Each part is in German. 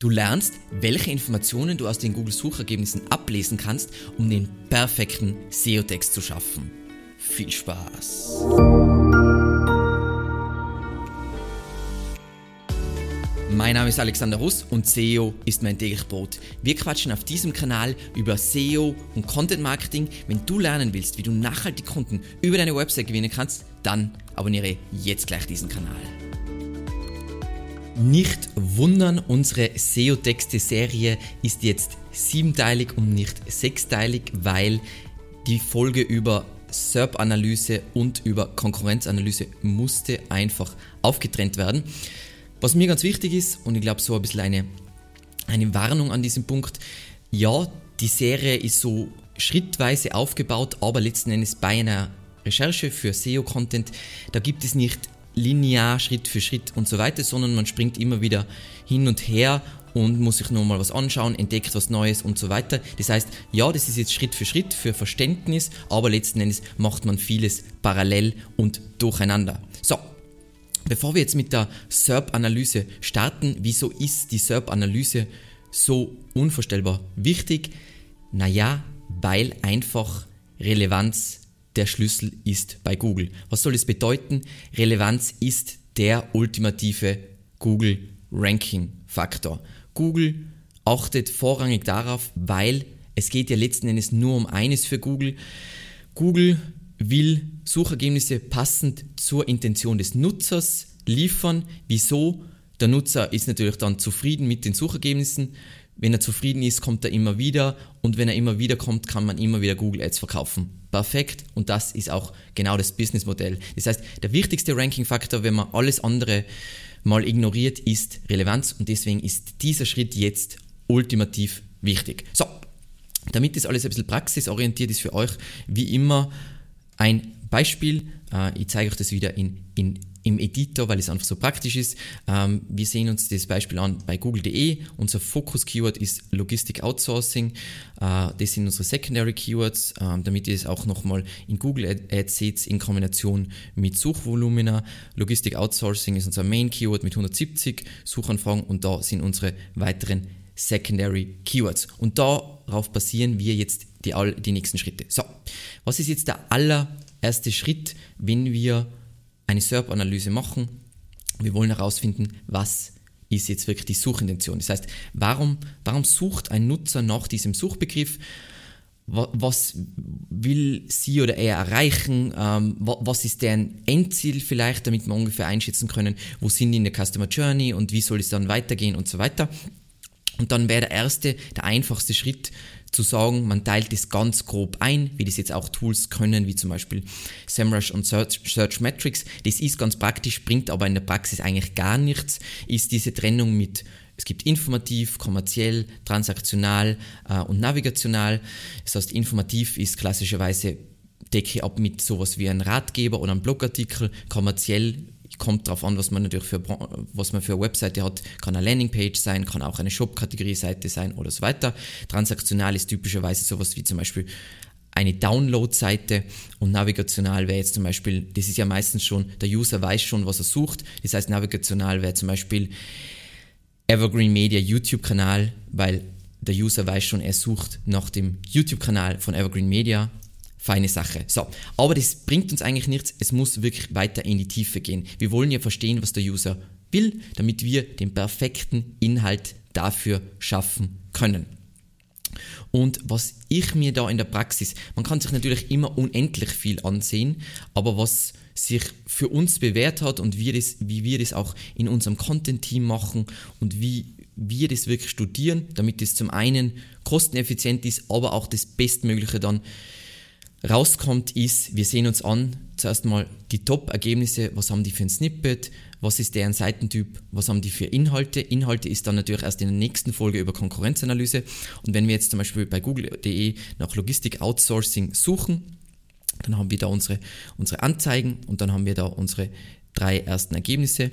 Du lernst, welche Informationen du aus den Google-Suchergebnissen ablesen kannst, um den perfekten SEO-Text zu schaffen. Viel Spaß! Mein Name ist Alexander Russ und SEO ist mein täglich Brot. Wir quatschen auf diesem Kanal über SEO und Content Marketing. Wenn du lernen willst, wie du nachhaltig Kunden über deine Website gewinnen kannst, dann abonniere jetzt gleich diesen Kanal. Nicht wundern, unsere SEO-Texte-Serie ist jetzt siebenteilig und nicht sechsteilig, weil die Folge über SERP-Analyse und über Konkurrenzanalyse musste einfach aufgetrennt werden. Was mir ganz wichtig ist, und ich glaube so ein bisschen eine, eine Warnung an diesem Punkt, ja, die Serie ist so schrittweise aufgebaut, aber letzten Endes bei einer Recherche für SEO-Content, da gibt es nicht linear, Schritt für Schritt und so weiter, sondern man springt immer wieder hin und her und muss sich nochmal was anschauen, entdeckt was Neues und so weiter. Das heißt, ja, das ist jetzt Schritt für Schritt für Verständnis, aber letzten Endes macht man vieles parallel und durcheinander. So, bevor wir jetzt mit der SERP-Analyse starten, wieso ist die SERP-Analyse so unvorstellbar wichtig? Naja, weil einfach Relevanz der Schlüssel ist bei Google. Was soll es bedeuten? Relevanz ist der ultimative Google Ranking Faktor. Google achtet vorrangig darauf, weil es geht ja letzten Endes nur um eines für Google. Google will Suchergebnisse passend zur Intention des Nutzers liefern. Wieso? Der Nutzer ist natürlich dann zufrieden mit den Suchergebnissen. Wenn er zufrieden ist, kommt er immer wieder und wenn er immer wieder kommt, kann man immer wieder Google Ads verkaufen. Perfekt und das ist auch genau das Businessmodell. Das heißt, der wichtigste Ranking-Faktor, wenn man alles andere mal ignoriert, ist Relevanz und deswegen ist dieser Schritt jetzt ultimativ wichtig. So, damit das alles ein bisschen praxisorientiert ist für euch, wie immer ein Beispiel. Äh, ich zeige euch das wieder in, in im Editor, weil es einfach so praktisch ist. Ähm, wir sehen uns das Beispiel an bei google.de. Unser Fokus-Keyword ist Logistik Outsourcing. Äh, das sind unsere Secondary Keywords, äh, damit ihr es auch nochmal in Google Ads seht in Kombination mit Suchvolumina. Logistik Outsourcing ist unser Main Keyword mit 170 Suchanfragen und da sind unsere weiteren Secondary Keywords. Und darauf basieren wir jetzt die, die nächsten Schritte. So, was ist jetzt der allererste Schritt, wenn wir eine SERP-Analyse machen. Wir wollen herausfinden, was ist jetzt wirklich die Suchintention. Das heißt, warum, warum sucht ein Nutzer nach diesem Suchbegriff? Was will sie oder er erreichen? Ähm, was ist deren Endziel vielleicht, damit wir ungefähr einschätzen können, wo sind die in der Customer Journey und wie soll es dann weitergehen und so weiter. Und dann wäre der erste, der einfachste Schritt zu sagen, man teilt es ganz grob ein, wie das jetzt auch Tools können, wie zum Beispiel SEMrush und Search, Metrics. Das ist ganz praktisch, bringt aber in der Praxis eigentlich gar nichts, ist diese Trennung mit es gibt informativ, kommerziell, transaktional äh, und navigational. Das heißt, informativ ist klassischerweise decke ab mit sowas wie einem Ratgeber oder einem Blogartikel. Kommerziell kommt darauf an, was man natürlich für, was man für eine Webseite hat. Kann eine Landingpage sein, kann auch eine Shop-Kategorie-Seite sein oder so weiter. Transaktional ist typischerweise sowas wie zum Beispiel eine Download-Seite und navigational wäre jetzt zum Beispiel, das ist ja meistens schon, der User weiß schon, was er sucht. Das heißt, navigational wäre zum Beispiel Evergreen Media YouTube-Kanal, weil der User weiß schon, er sucht nach dem YouTube-Kanal von Evergreen Media feine Sache. So, aber das bringt uns eigentlich nichts. Es muss wirklich weiter in die Tiefe gehen. Wir wollen ja verstehen, was der User will, damit wir den perfekten Inhalt dafür schaffen können. Und was ich mir da in der Praxis, man kann sich natürlich immer unendlich viel ansehen, aber was sich für uns bewährt hat und wir das, wie wir das auch in unserem Content-Team machen und wie wir das wirklich studieren, damit es zum einen kosteneffizient ist, aber auch das Bestmögliche dann rauskommt, ist, wir sehen uns an, zuerst mal die Top-Ergebnisse, was haben die für ein Snippet, was ist deren Seitentyp, was haben die für Inhalte. Inhalte ist dann natürlich erst in der nächsten Folge über Konkurrenzanalyse. Und wenn wir jetzt zum Beispiel bei google.de nach Logistik-Outsourcing suchen, dann haben wir da unsere, unsere Anzeigen und dann haben wir da unsere drei ersten Ergebnisse.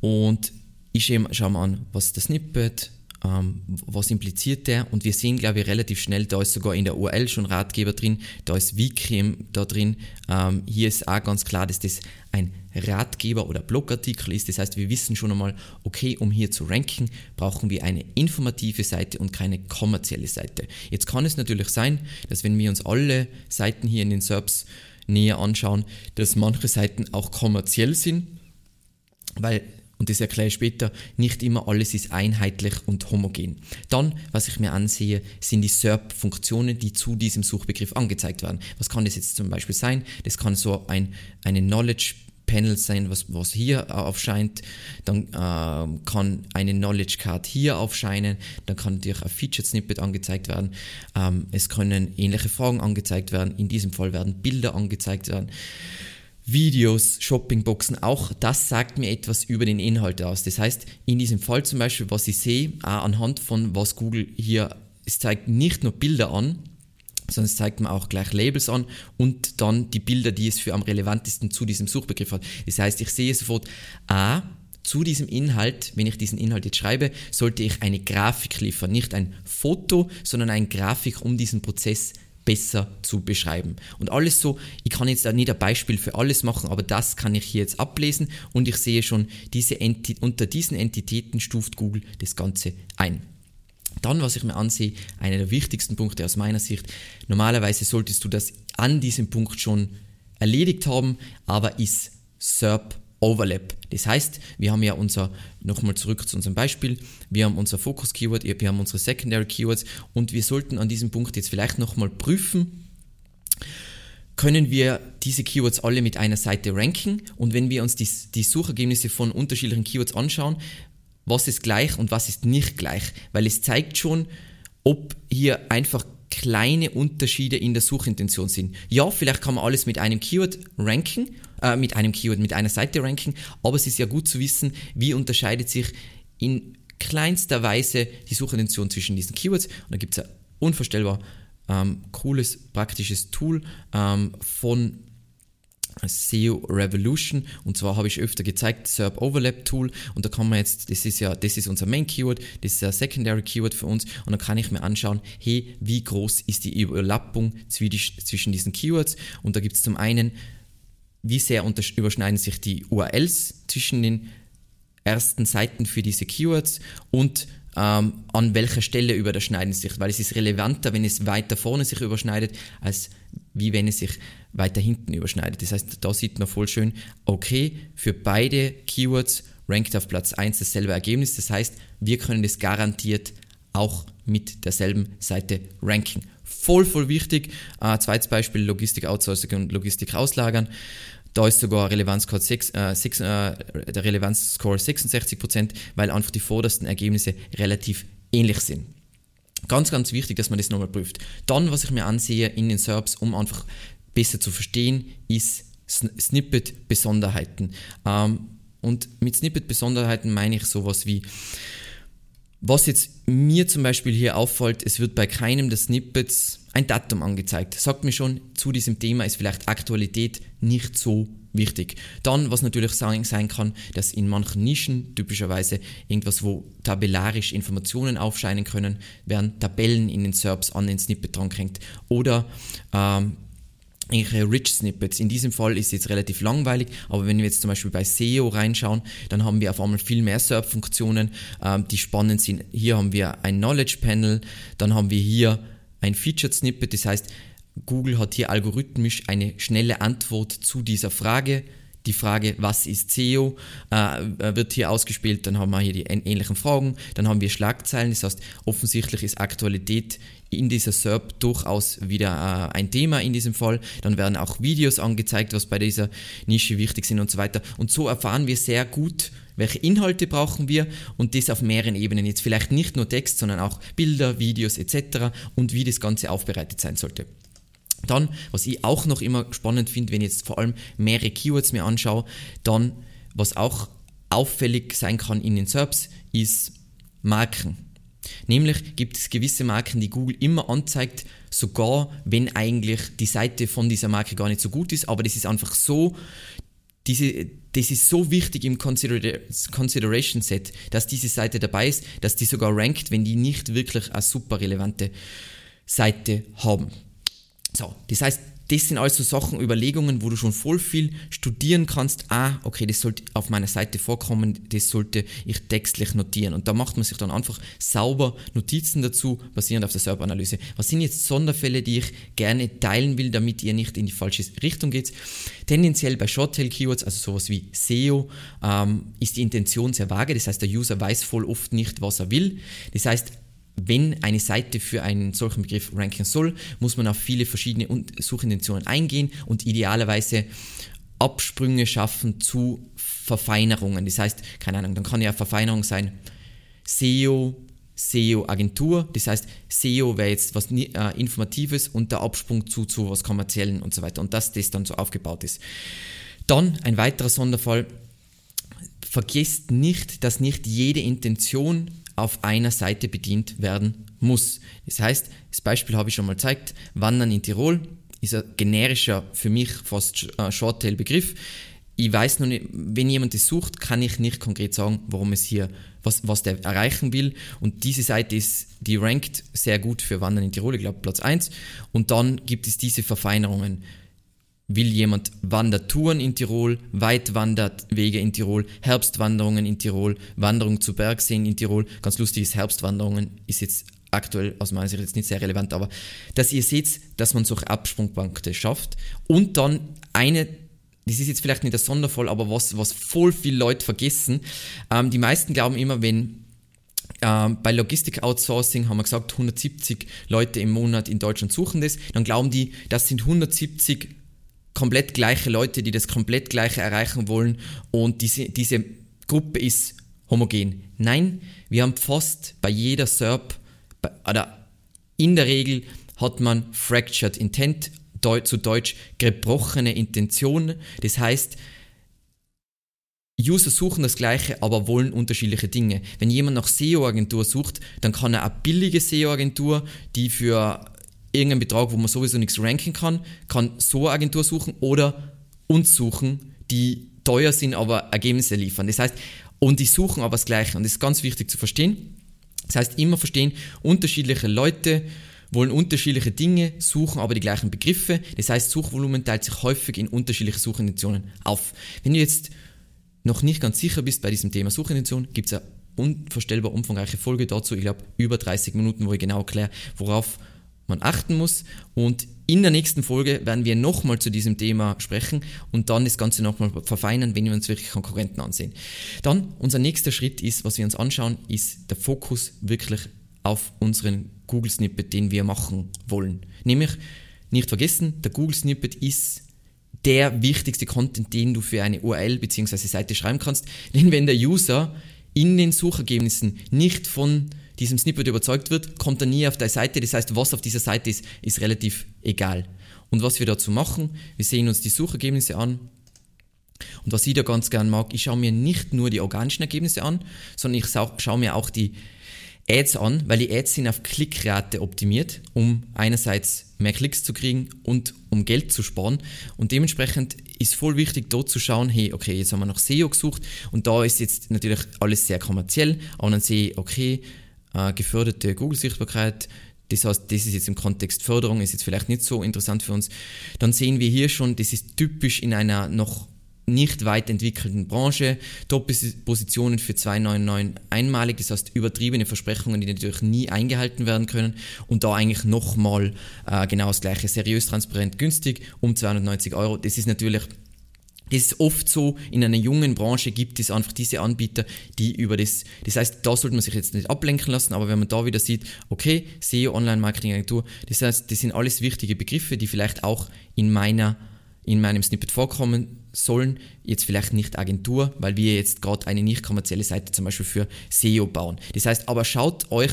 Und ich schaue mir an, was ist das Snippet, ähm, was impliziert der? Und wir sehen, glaube ich, relativ schnell, da ist sogar in der URL schon Ratgeber drin, da ist Wiki da drin. Ähm, hier ist auch ganz klar, dass das ein Ratgeber oder Blogartikel ist. Das heißt, wir wissen schon einmal, okay, um hier zu ranken, brauchen wir eine informative Seite und keine kommerzielle Seite. Jetzt kann es natürlich sein, dass wenn wir uns alle Seiten hier in den SERPs näher anschauen, dass manche Seiten auch kommerziell sind, weil und das erkläre ich später, nicht immer alles ist einheitlich und homogen. Dann, was ich mir ansehe, sind die SERP-Funktionen, die zu diesem Suchbegriff angezeigt werden. Was kann das jetzt zum Beispiel sein? Das kann so ein, eine Knowledge Panel sein, was, was hier aufscheint. Dann äh, kann eine Knowledge Card hier aufscheinen. Dann kann natürlich ein Featured Snippet angezeigt werden. Ähm, es können ähnliche Fragen angezeigt werden. In diesem Fall werden Bilder angezeigt werden. Videos, Shoppingboxen, auch das sagt mir etwas über den Inhalt aus. Das heißt, in diesem Fall zum Beispiel, was ich sehe, auch anhand von was Google hier, es zeigt nicht nur Bilder an, sondern es zeigt mir auch gleich Labels an und dann die Bilder, die es für am relevantesten zu diesem Suchbegriff hat. Das heißt, ich sehe sofort, a, zu diesem Inhalt, wenn ich diesen Inhalt jetzt schreibe, sollte ich eine Grafik liefern. Nicht ein Foto, sondern eine Grafik, um diesen Prozess besser zu beschreiben. Und alles so, ich kann jetzt da nicht ein Beispiel für alles machen, aber das kann ich hier jetzt ablesen und ich sehe schon, diese Enti unter diesen Entitäten stuft Google das Ganze ein. Dann, was ich mir ansehe, einer der wichtigsten Punkte aus meiner Sicht, normalerweise solltest du das an diesem Punkt schon erledigt haben, aber ist SERP Overlap. Das heißt, wir haben ja unser, nochmal zurück zu unserem Beispiel, wir haben unser Focus-Keyword, wir haben unsere Secondary Keywords und wir sollten an diesem Punkt jetzt vielleicht nochmal prüfen, können wir diese Keywords alle mit einer Seite ranken und wenn wir uns die, die Suchergebnisse von unterschiedlichen Keywords anschauen, was ist gleich und was ist nicht gleich, weil es zeigt schon, ob hier einfach kleine Unterschiede in der Suchintention sind. Ja, vielleicht kann man alles mit einem Keyword ranken, äh, mit einem Keyword, mit einer Seite ranken, aber es ist ja gut zu wissen, wie unterscheidet sich in kleinster Weise die Suchintention zwischen diesen Keywords. Und da gibt es ein unvorstellbar ähm, cooles, praktisches Tool ähm, von SEO Revolution. Und zwar habe ich öfter gezeigt SERP Overlap Tool. Und da kann man jetzt, das ist ja, das ist unser Main Keyword, das ist ein Secondary Keyword für uns. Und dann kann ich mir anschauen, hey, wie groß ist die Überlappung zwischen diesen Keywords? Und da gibt es zum einen, wie sehr überschneiden sich die URLs zwischen den ersten Seiten für diese Keywords und ähm, an welcher Stelle überschneiden sich, weil es ist relevanter, wenn es weiter vorne sich überschneidet, als wie wenn es sich weiter hinten überschneidet. Das heißt, da sieht man voll schön, okay, für beide Keywords rankt auf Platz 1 dasselbe Ergebnis. Das heißt, wir können das garantiert auch mit derselben Seite ranken. Voll, voll wichtig. Äh, zweites Beispiel, Logistik Outsourcing und Logistik auslagern. Da ist sogar Relevanzscore 6, äh, 6, äh, der Relevanzscore 66%, weil einfach die vordersten Ergebnisse relativ ähnlich sind. Ganz, ganz wichtig, dass man das nochmal prüft. Dann, was ich mir ansehe in den SERPs, um einfach besser zu verstehen, ist Snippet-Besonderheiten. Ähm, und mit Snippet-Besonderheiten meine ich sowas wie, was jetzt mir zum Beispiel hier auffällt, es wird bei keinem der Snippets ein Datum angezeigt. Sagt mir schon, zu diesem Thema ist vielleicht Aktualität nicht so wichtig. Dann, was natürlich sein, kann, dass in manchen Nischen typischerweise irgendwas, wo tabellarisch Informationen aufscheinen können, werden Tabellen in den SERPs an den Snippet dran hängt. Oder ähm, irgendwelche Rich Snippets. In diesem Fall ist es jetzt relativ langweilig, aber wenn wir jetzt zum Beispiel bei SEO reinschauen, dann haben wir auf einmal viel mehr SERP-Funktionen, ähm, die spannend sind. Hier haben wir ein Knowledge Panel, dann haben wir hier ein Featured Snippet, das heißt, Google hat hier algorithmisch eine schnelle Antwort zu dieser Frage. Die Frage, was ist SEO, äh, wird hier ausgespielt. Dann haben wir hier die ähnlichen Fragen. Dann haben wir Schlagzeilen. Das heißt, offensichtlich ist Aktualität in dieser SERP durchaus wieder äh, ein Thema in diesem Fall. Dann werden auch Videos angezeigt, was bei dieser Nische wichtig sind und so weiter. Und so erfahren wir sehr gut, welche Inhalte brauchen wir und das auf mehreren Ebenen. Jetzt vielleicht nicht nur Text, sondern auch Bilder, Videos etc. und wie das Ganze aufbereitet sein sollte. Dann, was ich auch noch immer spannend finde, wenn ich jetzt vor allem mehrere Keywords mir anschaue, dann, was auch auffällig sein kann in den SERPs, ist Marken. Nämlich gibt es gewisse Marken, die Google immer anzeigt, sogar wenn eigentlich die Seite von dieser Marke gar nicht so gut ist, aber das ist einfach so diese, das ist so wichtig im Consider Consideration Set, dass diese Seite dabei ist, dass die sogar rankt, wenn die nicht wirklich eine super relevante Seite haben. So, das heißt, das sind also Sachen, Überlegungen, wo du schon voll viel studieren kannst. Ah, okay, das sollte auf meiner Seite vorkommen, das sollte ich textlich notieren. Und da macht man sich dann einfach sauber Notizen dazu, basierend auf der Serveranalyse. Was sind jetzt Sonderfälle, die ich gerne teilen will, damit ihr nicht in die falsche Richtung geht? Tendenziell bei Shorttail-Keywords, also sowas wie SEO, ähm, ist die Intention sehr vage. Das heißt, der User weiß voll oft nicht, was er will. Das heißt, wenn eine Seite für einen solchen Begriff ranken soll, muss man auf viele verschiedene Suchintentionen eingehen und idealerweise Absprünge schaffen zu Verfeinerungen. Das heißt, keine Ahnung, dann kann ja Verfeinerung sein SEO, SEO-Agentur, das heißt, SEO wäre jetzt was äh, Informatives und der Absprung zu, zu was Kommerziellen und so weiter und dass das dann so aufgebaut ist. Dann ein weiterer Sonderfall, vergesst nicht, dass nicht jede Intention auf einer Seite bedient werden muss. Das heißt, das Beispiel habe ich schon mal gezeigt, Wandern in Tirol ist ein generischer, für mich fast äh, Shorttail-Begriff. Ich weiß noch nicht, wenn jemand das sucht, kann ich nicht konkret sagen, warum es hier, was, was der erreichen will. Und diese Seite ist, die rankt sehr gut für Wandern in Tirol, ich glaube Platz 1. Und dann gibt es diese Verfeinerungen will jemand Wandertouren in Tirol, Weitwanderwege in Tirol, Herbstwanderungen in Tirol, Wanderung zu Bergseen in Tirol. Ganz lustig ist Herbstwanderungen, ist jetzt aktuell aus meiner Sicht jetzt nicht sehr relevant, aber dass ihr seht, dass man solche Absprungpunkte schafft und dann eine das ist jetzt vielleicht nicht der Sonderfall, aber was, was voll viele Leute vergessen. Ähm, die meisten glauben immer, wenn ähm, bei Logistik Outsourcing haben wir gesagt, 170 Leute im Monat in Deutschland suchen das, dann glauben die, das sind 170 komplett gleiche Leute, die das komplett gleiche erreichen wollen und diese, diese Gruppe ist homogen. Nein, wir haben fast bei jeder SERP, oder in der Regel hat man Fractured Intent, zu Deutsch gebrochene Intention. Das heißt, User suchen das gleiche, aber wollen unterschiedliche Dinge. Wenn jemand nach SEO-Agentur sucht, dann kann er eine billige SEO-Agentur, die für irgendeinen Betrag, wo man sowieso nichts ranken kann, kann so eine Agentur suchen oder uns suchen, die teuer sind, aber Ergebnisse liefern. Das heißt, und die suchen aber das Gleiche. Und das ist ganz wichtig zu verstehen. Das heißt, immer verstehen, unterschiedliche Leute wollen unterschiedliche Dinge, suchen aber die gleichen Begriffe. Das heißt, Suchvolumen teilt sich häufig in unterschiedliche Suchintentionen auf. Wenn du jetzt noch nicht ganz sicher bist bei diesem Thema Suchintention, gibt es eine unvorstellbar umfangreiche Folge dazu. Ich glaube, über 30 Minuten, wo ich genau erkläre, worauf man achten muss. Und in der nächsten Folge werden wir nochmal zu diesem Thema sprechen und dann das Ganze nochmal verfeinern, wenn wir uns wirklich Konkurrenten ansehen. Dann, unser nächster Schritt ist, was wir uns anschauen, ist der Fokus wirklich auf unseren Google Snippet, den wir machen wollen. Nämlich, nicht vergessen, der Google Snippet ist der wichtigste Content, den du für eine URL bzw. Seite schreiben kannst. Denn wenn der User in den Suchergebnissen nicht von diesem Snippet überzeugt wird, kommt er nie auf der Seite. Das heißt, was auf dieser Seite ist, ist relativ egal. Und was wir dazu machen, wir sehen uns die Suchergebnisse an. Und was ich da ganz gern mag, ich schaue mir nicht nur die organischen Ergebnisse an, sondern ich schaue mir auch die Ads an, weil die Ads sind auf Klickrate optimiert, um einerseits mehr Klicks zu kriegen und um Geld zu sparen. Und dementsprechend ist voll wichtig, dort zu schauen, hey, okay, jetzt haben wir nach SEO gesucht und da ist jetzt natürlich alles sehr kommerziell, aber dann sehe ich, okay, äh, geförderte Google-Sichtbarkeit. Das heißt, das ist jetzt im Kontext Förderung, ist jetzt vielleicht nicht so interessant für uns. Dann sehen wir hier schon, das ist typisch in einer noch nicht weit entwickelten Branche. Top-Positionen für 2,99 einmalig, das heißt übertriebene Versprechungen, die natürlich nie eingehalten werden können. Und da eigentlich nochmal äh, genau das gleiche, seriös, transparent, günstig, um 290 Euro. Das ist natürlich das ist oft so, in einer jungen Branche gibt es einfach diese Anbieter, die über das, das heißt, da sollte man sich jetzt nicht ablenken lassen, aber wenn man da wieder sieht, okay, SEO, Online-Marketing-Agentur, das heißt, das sind alles wichtige Begriffe, die vielleicht auch in meiner, in meinem Snippet vorkommen sollen, jetzt vielleicht nicht Agentur, weil wir jetzt gerade eine nicht kommerzielle Seite zum Beispiel für SEO bauen. Das heißt, aber schaut euch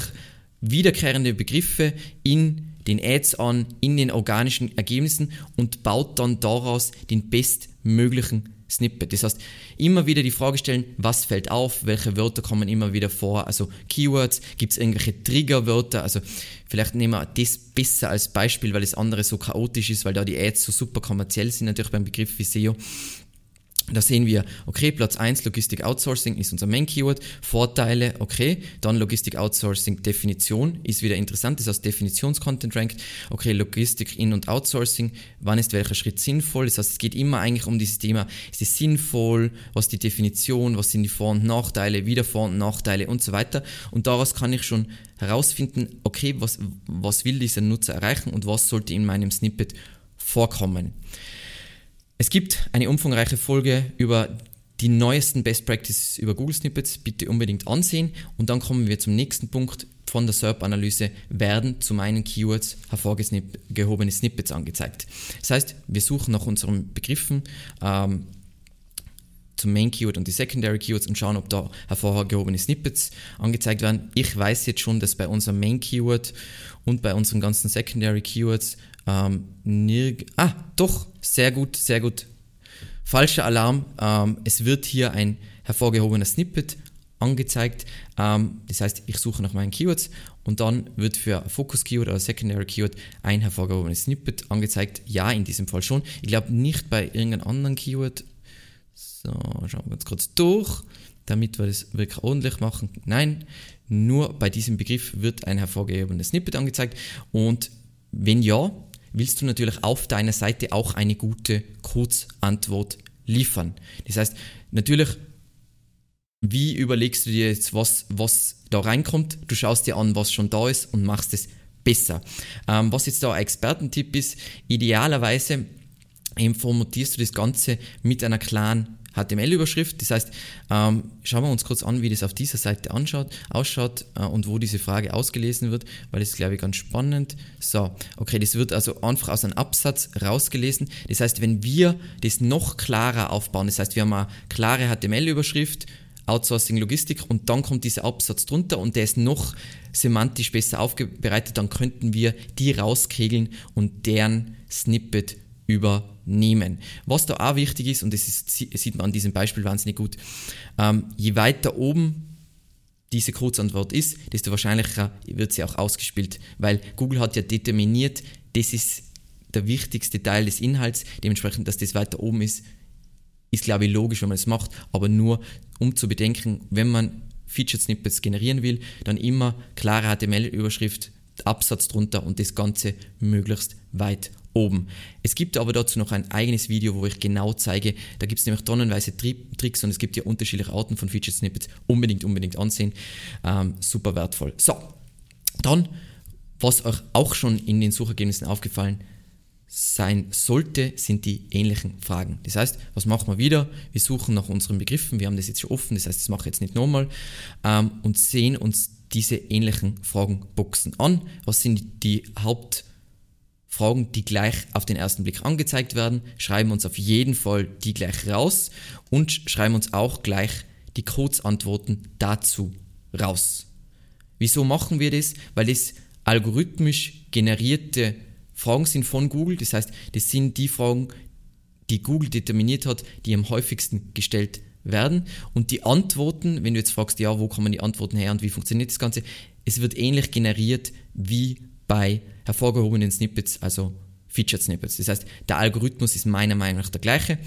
wiederkehrende Begriffe in den Ads an, in den organischen Ergebnissen und baut dann daraus den bestmöglichen Snippet. Das heißt, immer wieder die Frage stellen, was fällt auf, welche Wörter kommen immer wieder vor, also Keywords, gibt es irgendwelche Triggerwörter, also vielleicht nehmen wir das besser als Beispiel, weil das andere so chaotisch ist, weil da die Ads so super kommerziell sind, natürlich beim Begriff wie SEO. Da sehen wir, okay, Platz 1 Logistik Outsourcing ist unser Main Keyword. Vorteile, okay. Dann Logistik Outsourcing Definition ist wieder interessant, das heißt Definitionscontent rankt. Okay, Logistik In- und Outsourcing, wann ist welcher Schritt sinnvoll? Das heißt, es geht immer eigentlich um dieses Thema, ist es sinnvoll, was ist die Definition, was sind die Vor- und Nachteile, wieder Vor- und Nachteile und so weiter. Und daraus kann ich schon herausfinden, okay, was, was will dieser Nutzer erreichen und was sollte in meinem Snippet vorkommen. Es gibt eine umfangreiche Folge über die neuesten Best Practices über Google Snippets. Bitte unbedingt ansehen. Und dann kommen wir zum nächsten Punkt von der SERP-Analyse. Werden zu meinen Keywords hervorgehobene Snippets angezeigt. Das heißt, wir suchen nach unseren Begriffen. Ähm, zum Main Keyword und die Secondary Keywords und schauen, ob da hervorgehobene Snippets angezeigt werden. Ich weiß jetzt schon, dass bei unserem Main Keyword und bei unseren ganzen Secondary Keywords ähm, nirg ah, doch, sehr gut, sehr gut. Falscher Alarm. Ähm, es wird hier ein hervorgehobener Snippet angezeigt. Ähm, das heißt, ich suche nach meinen Keywords und dann wird für Focus Keyword oder Secondary Keyword ein hervorgehobenes Snippet angezeigt. Ja, in diesem Fall schon. Ich glaube nicht bei irgendeinem anderen Keyword. So, schauen wir uns kurz durch, damit wir das wirklich ordentlich machen. Nein, nur bei diesem Begriff wird ein hervorgehobenes Snippet angezeigt und wenn ja, willst du natürlich auf deiner Seite auch eine gute Kurzantwort liefern. Das heißt, natürlich, wie überlegst du dir jetzt, was, was da reinkommt? Du schaust dir an, was schon da ist und machst es besser. Ähm, was jetzt da ein Expertentipp ist, idealerweise ähm, formatierst du das Ganze mit einer klaren HTML-Überschrift. Das heißt, ähm, schauen wir uns kurz an, wie das auf dieser Seite anschaut, ausschaut äh, und wo diese Frage ausgelesen wird, weil das ist, glaube ich, ganz spannend. So, okay, das wird also einfach aus einem Absatz rausgelesen. Das heißt, wenn wir das noch klarer aufbauen, das heißt, wir haben eine klare HTML-Überschrift, Outsourcing Logistik und dann kommt dieser Absatz drunter und der ist noch semantisch besser aufbereitet, dann könnten wir die rauskegeln und deren Snippet übernehmen. Was da auch wichtig ist, und das ist, sieht man an diesem Beispiel wahnsinnig gut, ähm, je weiter oben diese Kurzantwort ist, desto wahrscheinlicher wird sie auch ausgespielt, weil Google hat ja determiniert, das ist der wichtigste Teil des Inhalts, dementsprechend, dass das weiter oben ist, ist glaube ich logisch, wenn man es macht, aber nur um zu bedenken, wenn man Featured Snippets generieren will, dann immer klare HTML-Überschrift, Absatz drunter und das Ganze möglichst weit oben. Es gibt aber dazu noch ein eigenes Video, wo ich genau zeige, da gibt es nämlich tonnenweise Tricks und es gibt ja unterschiedliche Arten von Featured Snippets. Unbedingt, unbedingt ansehen. Ähm, super wertvoll. So, dann, was euch auch schon in den Suchergebnissen aufgefallen sein sollte, sind die ähnlichen Fragen. Das heißt, was machen wir wieder? Wir suchen nach unseren Begriffen, wir haben das jetzt schon offen, das heißt, das mache ich jetzt nicht nochmal ähm, und sehen uns diese ähnlichen Fragenboxen an. Was sind die Haupt- Fragen, die gleich auf den ersten Blick angezeigt werden, schreiben uns auf jeden Fall die gleich raus und schreiben uns auch gleich die Kurzantworten dazu raus. Wieso machen wir das? Weil das algorithmisch generierte Fragen sind von Google, das heißt, das sind die Fragen, die Google determiniert hat, die am häufigsten gestellt werden. Und die Antworten, wenn du jetzt fragst, ja, wo kommen die Antworten her und wie funktioniert das Ganze, es wird ähnlich generiert wie bei hervorgehobenen Snippets, also Featured Snippets. Das heißt, der Algorithmus ist meiner Meinung nach der gleiche.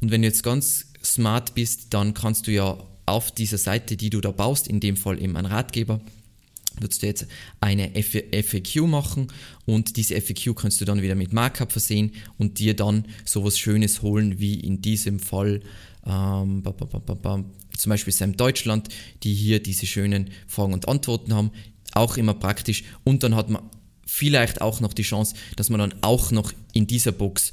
Und wenn du jetzt ganz smart bist, dann kannst du ja auf dieser Seite, die du da baust, in dem Fall eben ein Ratgeber, würdest du jetzt eine FAQ machen und diese FAQ kannst du dann wieder mit Markup versehen und dir dann sowas Schönes holen, wie in diesem Fall ähm, zum Beispiel Sam Deutschland, die hier diese schönen Fragen und Antworten haben. Auch immer praktisch. Und dann hat man vielleicht auch noch die Chance, dass man dann auch noch in dieser Box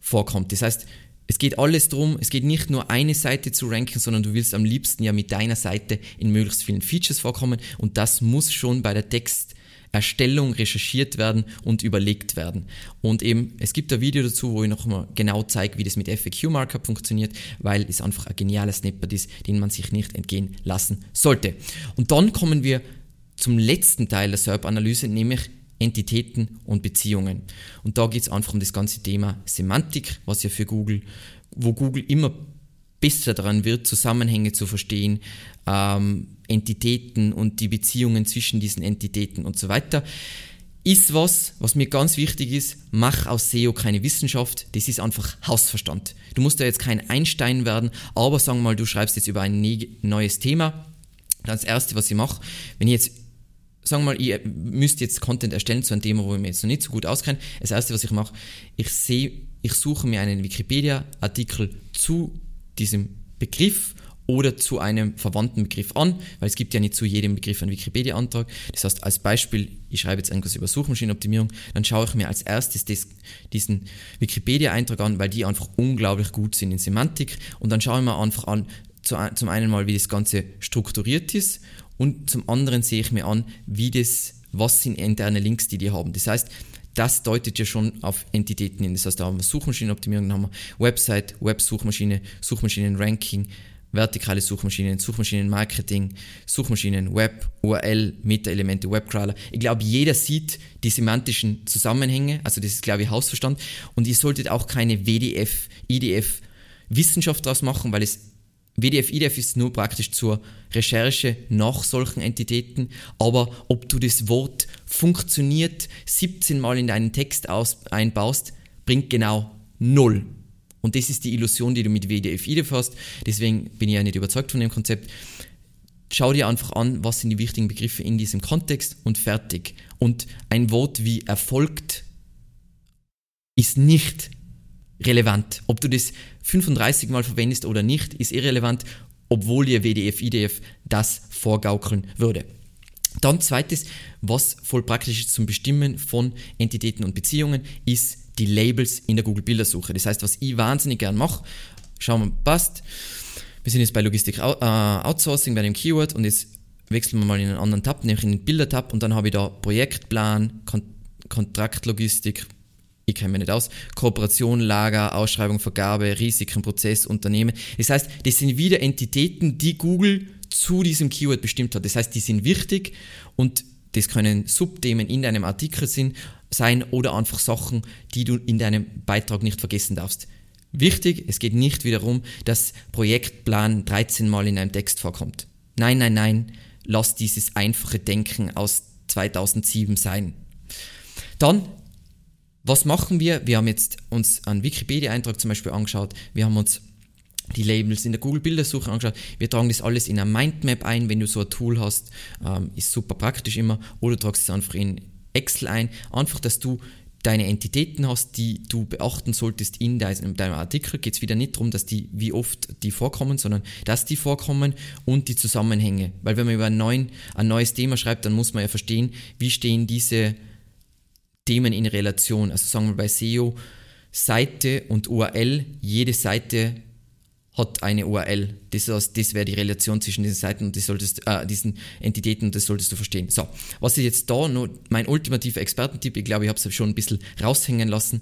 vorkommt. Das heißt, es geht alles darum, es geht nicht nur eine Seite zu ranken, sondern du willst am liebsten ja mit deiner Seite in möglichst vielen Features vorkommen und das muss schon bei der Texterstellung recherchiert werden und überlegt werden. Und eben, es gibt ein Video dazu, wo ich nochmal genau zeige, wie das mit FAQ-Markup funktioniert, weil es einfach ein genialer Snippet ist, den man sich nicht entgehen lassen sollte. Und dann kommen wir zum letzten Teil der SERP-Analyse, nämlich Entitäten und Beziehungen. Und da geht es einfach um das ganze Thema Semantik, was ja für Google, wo Google immer besser daran wird, Zusammenhänge zu verstehen, ähm, Entitäten und die Beziehungen zwischen diesen Entitäten und so weiter. ist was, was mir ganz wichtig ist, mach aus SEO keine Wissenschaft, das ist einfach Hausverstand. Du musst da jetzt kein Einstein werden, aber sagen wir mal, du schreibst jetzt über ein neues Thema. Das erste, was ich mache, wenn ich jetzt, sagen wir mal, ich müsste jetzt Content erstellen zu einem Thema, wo ich mich jetzt noch nicht so gut auskenne, das erste, was ich mache, ich sehe, ich suche mir einen Wikipedia-Artikel zu diesem Begriff oder zu einem verwandten Begriff an, weil es gibt ja nicht zu jedem Begriff einen Wikipedia-Antrag. Das heißt, als Beispiel, ich schreibe jetzt irgendwas über Suchmaschinenoptimierung, dann schaue ich mir als erstes das, diesen Wikipedia-Eintrag an, weil die einfach unglaublich gut sind in Semantik und dann schaue ich mir einfach an, zu, zum einen mal, wie das Ganze strukturiert ist und zum anderen sehe ich mir an, wie das, was sind interne Links, die die haben. Das heißt, das deutet ja schon auf Entitäten hin. Das heißt, da haben wir Suchmaschinenoptimierung, dann haben wir Website, Websuchmaschine, Suchmaschinenranking, vertikale Suchmaschinen, Suchmaschinenmarketing, Suchmaschinen, Web, URL, Meta-Elemente, Webcrawler. Ich glaube, jeder sieht die semantischen Zusammenhänge, also das ist, glaube ich, Hausverstand. Und ihr solltet auch keine WDF, IDF Wissenschaft daraus machen, weil es WDF, IDF ist nur praktisch zur Recherche nach solchen Entitäten, aber ob du das Wort funktioniert 17 Mal in deinen Text aus, einbaust, bringt genau null. Und das ist die Illusion, die du mit WDF IDF hast. Deswegen bin ich ja nicht überzeugt von dem Konzept. Schau dir einfach an, was sind die wichtigen Begriffe in diesem Kontext und fertig. Und ein Wort wie erfolgt ist nicht relevant. Ob du das 35 Mal verwendest oder nicht, ist irrelevant, obwohl dir WDF, IDF das vorgaukeln würde. Dann zweites, was voll praktisch ist zum Bestimmen von Entitäten und Beziehungen, ist die Labels in der Google Bildersuche. Das heißt, was ich wahnsinnig gern mache, schauen wir, passt. Wir sind jetzt bei Logistik äh, Outsourcing bei dem Keyword und jetzt wechseln wir mal in einen anderen Tab, nämlich in den Bilder-Tab und dann habe ich da Projektplan, Kon Kontraktlogistik, ich kenne mich nicht aus, Kooperation, Lager, Ausschreibung, Vergabe, Risiken, Prozess, Unternehmen. Das heißt, das sind wieder Entitäten, die Google zu diesem Keyword bestimmt hat. Das heißt, die sind wichtig und das können Subthemen in deinem Artikel sein oder einfach Sachen, die du in deinem Beitrag nicht vergessen darfst. Wichtig, es geht nicht wieder darum, dass Projektplan 13 Mal in einem Text vorkommt. Nein, nein, nein, lass dieses einfache Denken aus 2007 sein. Dann, was machen wir? Wir haben jetzt uns einen Wikipedia-Eintrag zum Beispiel angeschaut. Wir haben uns die Labels in der Google-Bildersuche angeschaut. Wir tragen das alles in eine Mindmap ein, wenn du so ein Tool hast. Ähm, ist super praktisch immer. Oder tragst es einfach in Excel ein. Einfach, dass du deine Entitäten hast, die du beachten solltest in deinem, Artikel. Geht es wieder nicht darum, dass die, wie oft die vorkommen, sondern dass die vorkommen und die Zusammenhänge. Weil wenn man über ein, neuen, ein neues Thema schreibt, dann muss man ja verstehen, wie stehen diese Themen in Relation. Also sagen wir bei SEO, Seite und URL, jede Seite hat eine URL. Das, heißt, das wäre die Relation zwischen diesen Seiten und solltest, äh, diesen Entitäten und das solltest du verstehen. So, was ist jetzt da noch mein ultimativer Expertentipp? Ich glaube, ich habe es schon ein bisschen raushängen lassen.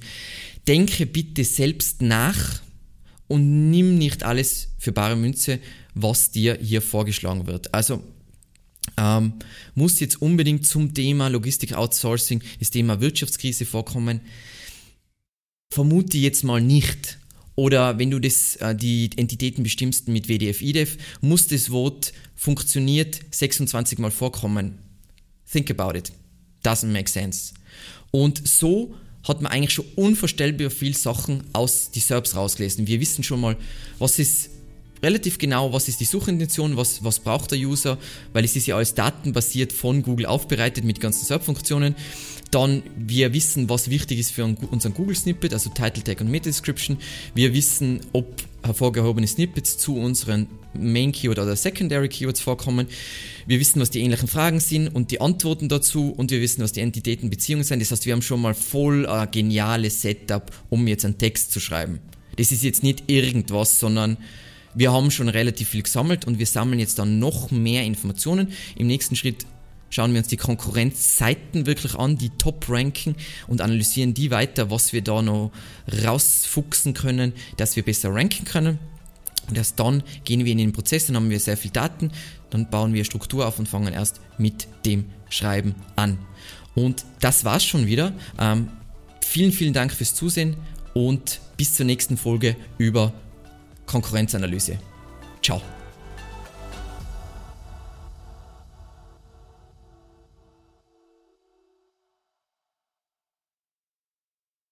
Denke bitte selbst nach und nimm nicht alles für bare Münze, was dir hier vorgeschlagen wird. Also ähm, muss jetzt unbedingt zum Thema Logistik Outsourcing das Thema Wirtschaftskrise vorkommen? Vermute jetzt mal nicht. Oder wenn du das, äh, die Entitäten bestimmst mit WDF, IDEF, muss das Wort funktioniert 26 Mal vorkommen. Think about it. Doesn't make sense. Und so hat man eigentlich schon unvorstellbar viel Sachen aus die SERPs rausgelesen. Wir wissen schon mal, was ist relativ genau, was ist die Suchintention, was, was braucht der User, weil es ist ja alles datenbasiert von Google aufbereitet mit ganzen SERP-Funktionen. Dann, wir wissen, was wichtig ist für unseren Google-Snippet, also Title Tag und Meta-Description. Wir wissen, ob hervorgehobene Snippets zu unseren Main Keyword oder Secondary Keywords vorkommen. Wir wissen, was die ähnlichen Fragen sind und die Antworten dazu und wir wissen, was die Entitätenbeziehungen sind. Das heißt, wir haben schon mal voll ein geniales Setup, um jetzt einen Text zu schreiben. Das ist jetzt nicht irgendwas, sondern wir haben schon relativ viel gesammelt und wir sammeln jetzt dann noch mehr Informationen. Im nächsten Schritt schauen wir uns die Konkurrenzseiten wirklich an, die top ranken und analysieren die weiter, was wir da noch rausfuchsen können, dass wir besser ranken können. Und erst dann gehen wir in den Prozess, dann haben wir sehr viel Daten, dann bauen wir Struktur auf und fangen erst mit dem Schreiben an. Und das war's schon wieder. Ähm, vielen, vielen Dank fürs Zusehen und bis zur nächsten Folge über Konkurrenzanalyse. Ciao.